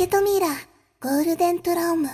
ケトミーラ、ゴールデントラウム。